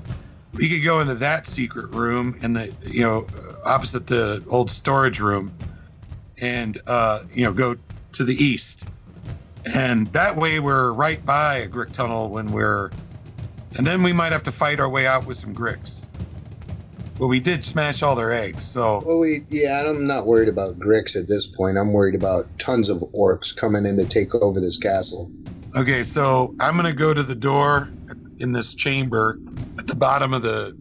We could go into that secret room in the, you know, opposite the old storage room, and uh, you know, go to the east, and that way we're right by a Grick tunnel when we're, and then we might have to fight our way out with some Gricks. But we did smash all their eggs, so. Well, we yeah, I'm not worried about Gricks at this point. I'm worried about tons of orcs coming in to take over this castle. Okay, so I'm gonna go to the door in this chamber at the bottom of the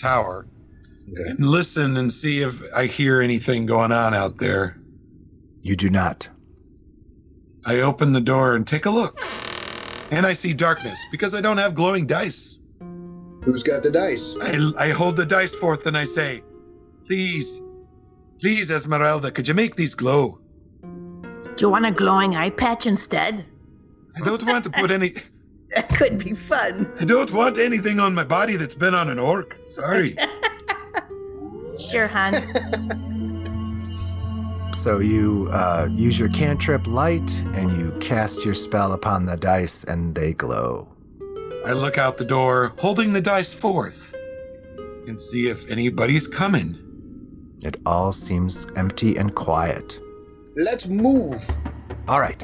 tower Okay. and listen and see if I hear anything going on out there. You do not. I open the door and take a look. And I see darkness because I don't have glowing dice. Who's got the dice? I, I hold the dice forth and I say, Please Please, Esmeralda, could you make these glow? Do you want a glowing eye patch instead? I don't want to put any. That could be fun. I don't want anything on my body that's been on an orc. Sorry. Sure, hon. So you uh, use your cantrip light and you cast your spell upon the dice and they glow. I look out the door, holding the dice forth, and see if anybody's coming. It all seems empty and quiet. Let's move. All right.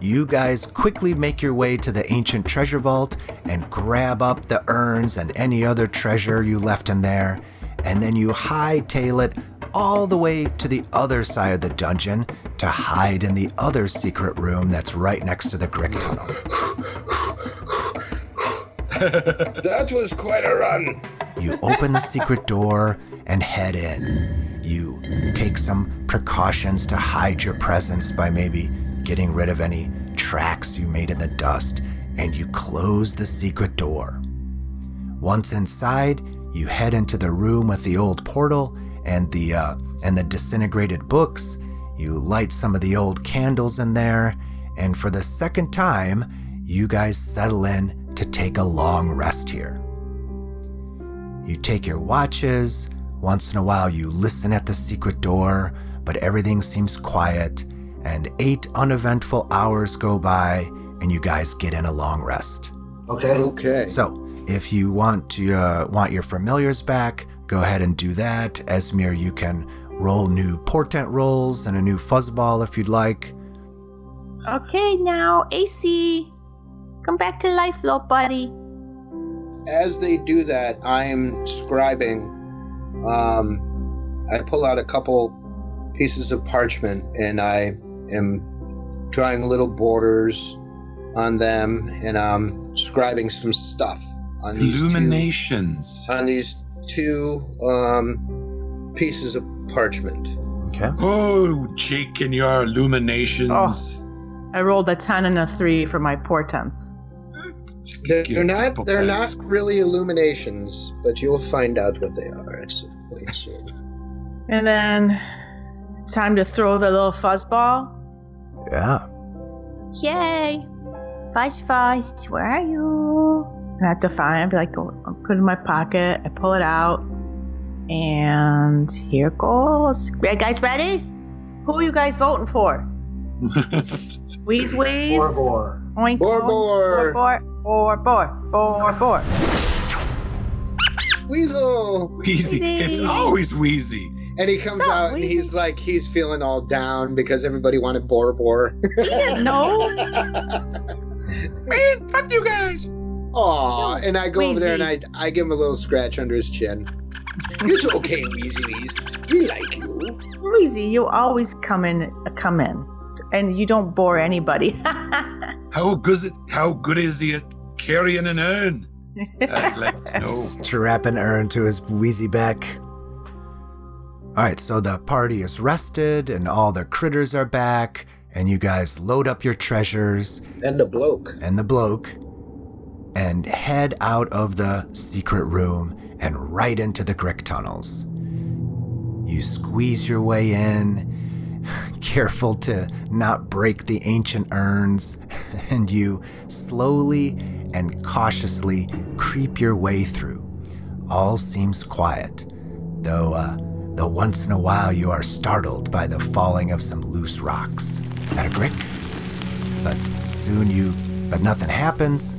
You guys quickly make your way to the ancient treasure vault and grab up the urns and any other treasure you left in there, and then you hightail it all the way to the other side of the dungeon to hide in the other secret room that's right next to the Grick tunnel. That was quite a run. You open the secret door and head in. You take some precautions to hide your presence by maybe getting rid of any tracks you made in the dust, and you close the secret door. Once inside, you head into the room with the old portal and the uh, and the disintegrated books. You light some of the old candles in there, and for the second time, you guys settle in to take a long rest here. You take your watches. Once in a while, you listen at the secret door, but everything seems quiet. And eight uneventful hours go by, and you guys get in a long rest. Okay. Okay. So, if you want to uh, want your familiars back, go ahead and do that. Esmir, you can roll new portent rolls and a new fuzzball if you'd like. okay, now, AC. Come back to life, little buddy. As they do that, I'm scribing. Um, I pull out a couple pieces of parchment and I am drawing little borders on them and I'm scribing some stuff on these two, Illuminations. on these two um, pieces of parchment. Okay. Oh, Jake and your illuminations. Oh. I rolled a 10 and a 3 for my portents. They're, they're not. They're pens. not really illuminations, but you'll find out what they are at some point soon. And then time to throw the little fuzzball. Yeah. Yay! Fuzz Fuzz, where are you? And I have to find I'd be like, oh, go, I put it in my pocket. I pull it out. And here goes. You guys ready? Who are you guys voting for? Wheeze Wheeze? Bor Bor. Oink, Bor oink, Bor. Bor Bor. Bor Bor. Bor. Weasel! Wheezy. It's always wheezy. And he comes Stop, out and Weezy. he's like he's feeling all down because everybody wanted Bor Bor. He didn't know. Man, fuck you guys. Aw, and I go over there and I, I give him a little scratch under his chin. It's okay, Weezy Weez. We like you. Wheezy, you always come in, come in, and you don't bore anybody. How good is it? How good is he at carrying an urn? I'd like to know. Strap an urn to his wheezy back. All right, so the party is rested and all the critters are back, and you guys load up your treasures And the bloke. and the bloke and head out of the secret room and right into the Grick tunnels. You squeeze your way in, careful to not break the ancient urns, and you slowly and cautiously creep your way through. All seems quiet, though, uh, though once in a while you are startled by the falling of some loose rocks. Is that a Grick? But soon you, but nothing happens,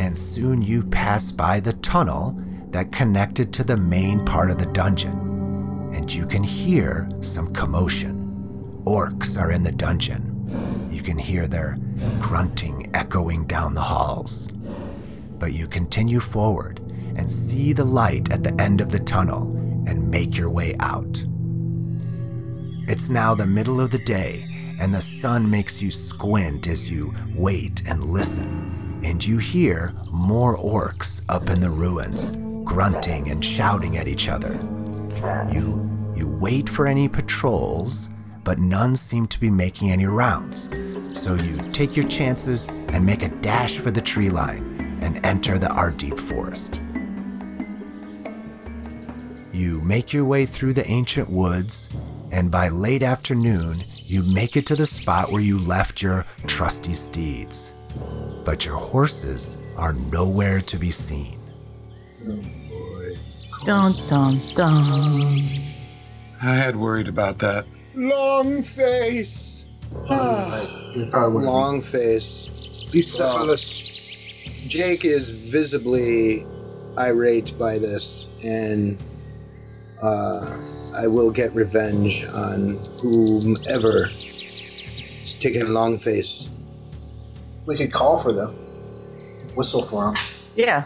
and soon you pass by the tunnel that connected to the main part of the dungeon, and you can hear some commotion. Orcs are in the dungeon. You can hear their grunting echoing down the halls. But you continue forward and see the light at the end of the tunnel and make your way out. It's now the middle of the day, and the sun makes you squint as you wait and listen, and you hear more orcs up in the ruins, grunting and shouting at each other. You you wait for any patrols, but none seem to be making any rounds. So you take your chances and make a dash for the tree line and enter the Ardeep forest. You make your way through the ancient woods and by late afternoon, you make it to the spot where you left your trusty steeds. But your horses are nowhere to be seen. Dun dun dun. I had worried about that. Long face. They probably wouldn't Long face. be syphilis. Jake is visibly irate by this, and uh, I will get revenge on whomever is taking Longface. We could call for them. Whistle for them. Yeah.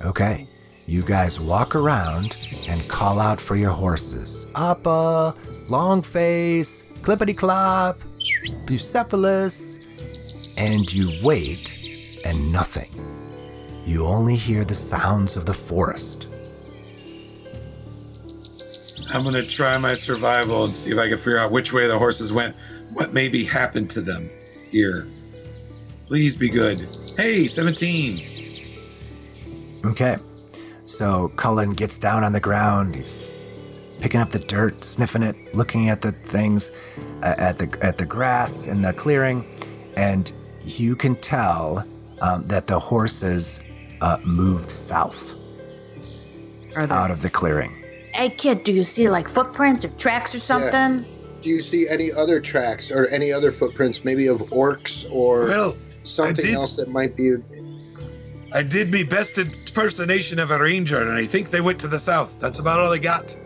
Okay, you guys walk around and call out for your horses. Appa, Longface, Clippity Clop, Bucephalus, and you wait and nothing. You only hear the sounds of the forest. I'm gonna try my survival and see if I can figure out which way the horses went. What maybe happened to them here? Please be good. Hey, 17. Okay, so Cullen gets down on the ground. He's picking up the dirt, sniffing it, looking at the things, uh, at the at the grass in the clearing, and you can tell um, that the horses uh, moved south Are they? out of the clearing. Hey, kid, do you see like footprints or tracks or something? Do you see any other tracks or any other footprints, maybe of orcs or Well, something did- else that might be? I did my best impersonation of a ranger, and I think they went to the south. That's about all I got.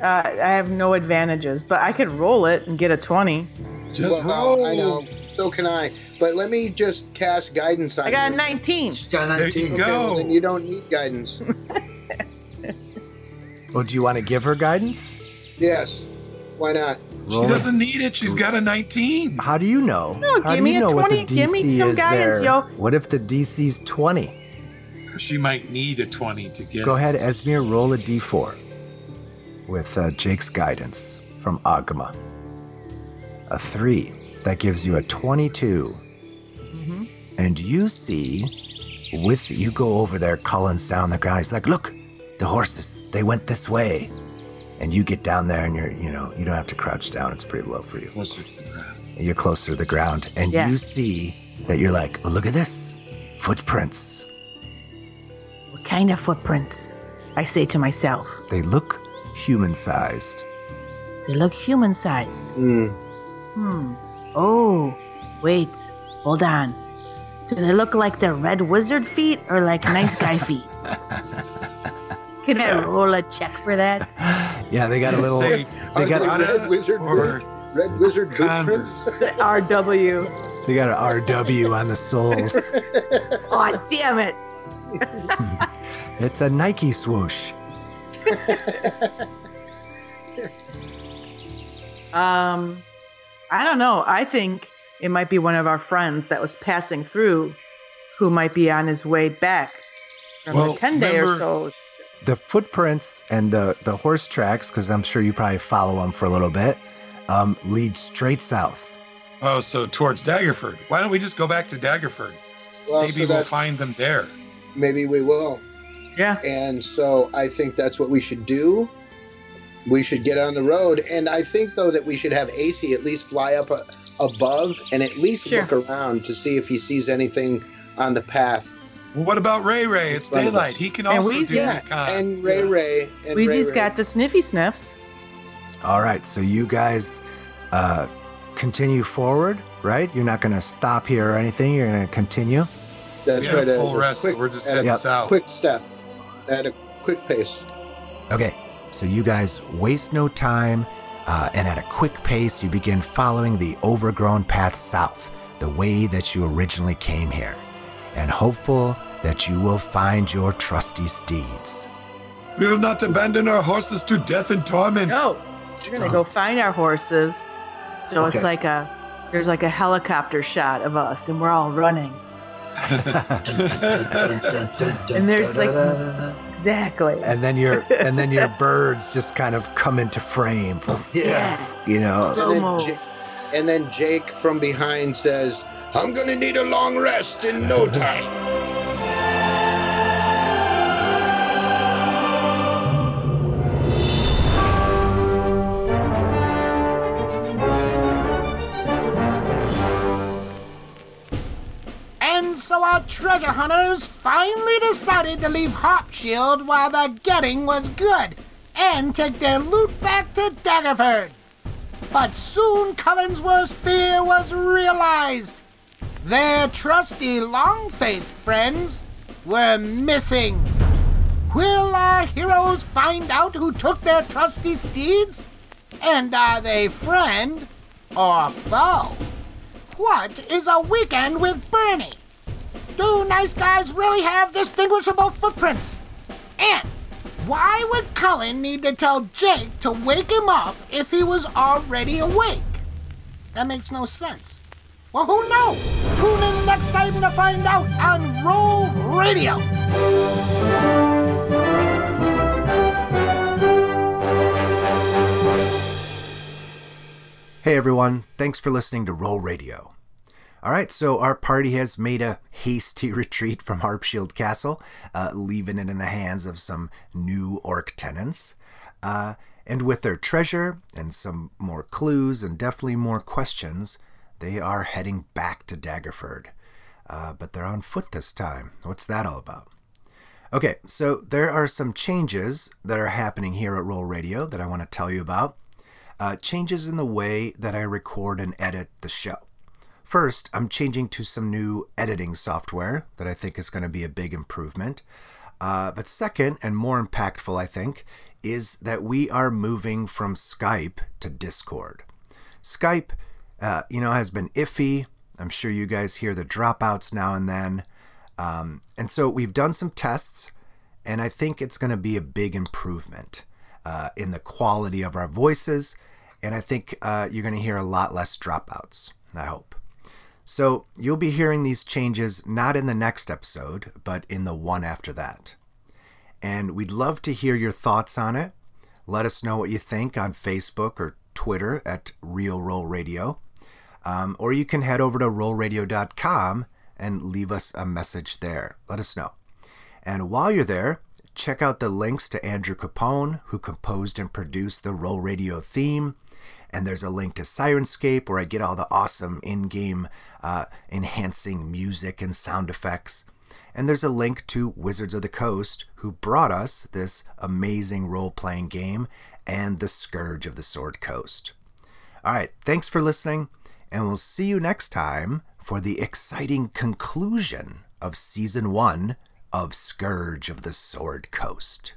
Uh, I have no advantages, but I could roll it and get a 20. Just Well, roll. I know. So can I. But let me just cast guidance on I got a you. 19. She's got There 19. you Okay, well, go. then you don't need guidance. Well, do you want to give her guidance? yes. Why not? She Roll it. doesn't need it. She's got a 19. How do you know? No, How give do me you a know what 20. Give me some guidance, there? yo. What if the DC's 20? She might need a 20 to get Go it. ahead, Esmir, roll a d4 with uh, Jake's guidance from Agama. A 3. That gives you a 22. Mm-hmm. And you see, with you go over there, Cullen's down the ground. He's like, look, the horses, they went this way. And you get down there and you're, you know, you don't have to crouch down. It's pretty low for you. Closer to the ground. You're closer to the ground. And Yeah. you see that you're like, oh, look at this. Footprints. What kind of footprints? I say to myself, They look human sized. They look human sized. Hmm. Hmm. Oh, wait. Hold on. Do they look like they're red wizard feet or like nice guy feet? Can I roll a check for that? Yeah, they got a little. Say, They Are got they Arcana red wizard or boot? Red wizard boot Converse. prints? the RW. They got an RW on the soles. Oh, damn it. It's a Nike swoosh. Um, I don't know. I think it might be one of our friends that was passing through who might be on his way back from Well, a 10 day or so. The footprints and the, the horse tracks, because I'm sure you probably follow them for a little bit, um, lead straight south. Oh, so towards Daggerford. Why don't we just go back to Daggerford? Well, Maybe so we'll find them there. maybe we will. Yeah. And so I think that's what we should do. We should get on the road. And I think, though, that we should have AC at least fly up uh, above and at least Sure. look around to see if he sees anything on the path. Well, what about Ray Ray? It's daylight. He can And also do Yeah, recon. and Ray Ray. And Ray Weezy's Ray. got the sniffy sniffs. All right, so you guys uh, continue forward, right? You're not going to stop here or anything. You're going to continue. That's We right. full a rest, so quick, we're just at a heading Yep. south. quick step, at a quick pace. Okay, so you guys waste no time, uh, and at a quick pace, you begin following the overgrown path south, the way that you originally came here, and hopeful that you will find your trusty steeds. We will not abandon our horses to death and torment. No, we're gonna go find our horses. So Okay. it's like a there's like a helicopter shot of us, and we're all running. and there's, like, Exactly. and then your and then your birds just kind of come into frame. Yeah. You know, And then, Ja- and then Jake from behind says, I'm going to need a long rest in no time. Treasure hunters finally decided to leave Harpshield while the getting was good and take their loot back to Daggerford. But soon Cullen's worst fear was realized. Their trusty long-faced friends were missing. Will our heroes find out who took their trusty steeds? And are they friend or foe? What is a weekend with Bernie? Do nice guys really have distinguishable footprints? And why would Cullen need to tell Jake to wake him up if he was already awake? That makes no sense. Well, who knows? Tune in next time to find out on Roll Radio. Hey everyone, thanks for listening to Roll Radio. All right, so our party has made a hasty retreat from Harpshield Castle, uh, leaving it in the hands of some new orc tenants. Uh, and with their treasure and some more clues and definitely more questions, they are heading back to Daggerford. Uh, but they're on foot this time. What's that all about? Okay, so there are some changes that are happening here at Roll Radio that I want to tell you about. Uh, changes in the way that I record and edit the show. First, I'm changing to some new editing software that I think is going to be a big improvement. Uh, but second, and more impactful, I think, is that we are moving from Skype to Discord. Skype, uh, you know, has been iffy. I'm sure you guys hear the dropouts now and then. Um, and so we've done some tests, and I think it's going to be a big improvement uh, in the quality of our voices. And I think uh, you're going to hear a lot less dropouts, I hope. So you'll be hearing these changes not in the next episode, but in the one after that. And we'd love to hear your thoughts on it. Let us know what you think on Facebook or Twitter at Real Roll Radio. Um, or you can head over to rollradio.com and leave us a message there. Let us know. And while you're there, check out the links to Andrew Capone, who composed and produced the Roll Radio theme. And there's a link to Syrinscape where I get all the awesome in game uh, enhancing music and sound effects. And there's a link to Wizards of the Coast, who brought us this amazing role playing game and the Scourge of the Sword Coast. All right, thanks for listening, and we'll see you next time for the exciting conclusion of Season 1 of Scourge of the Sword Coast.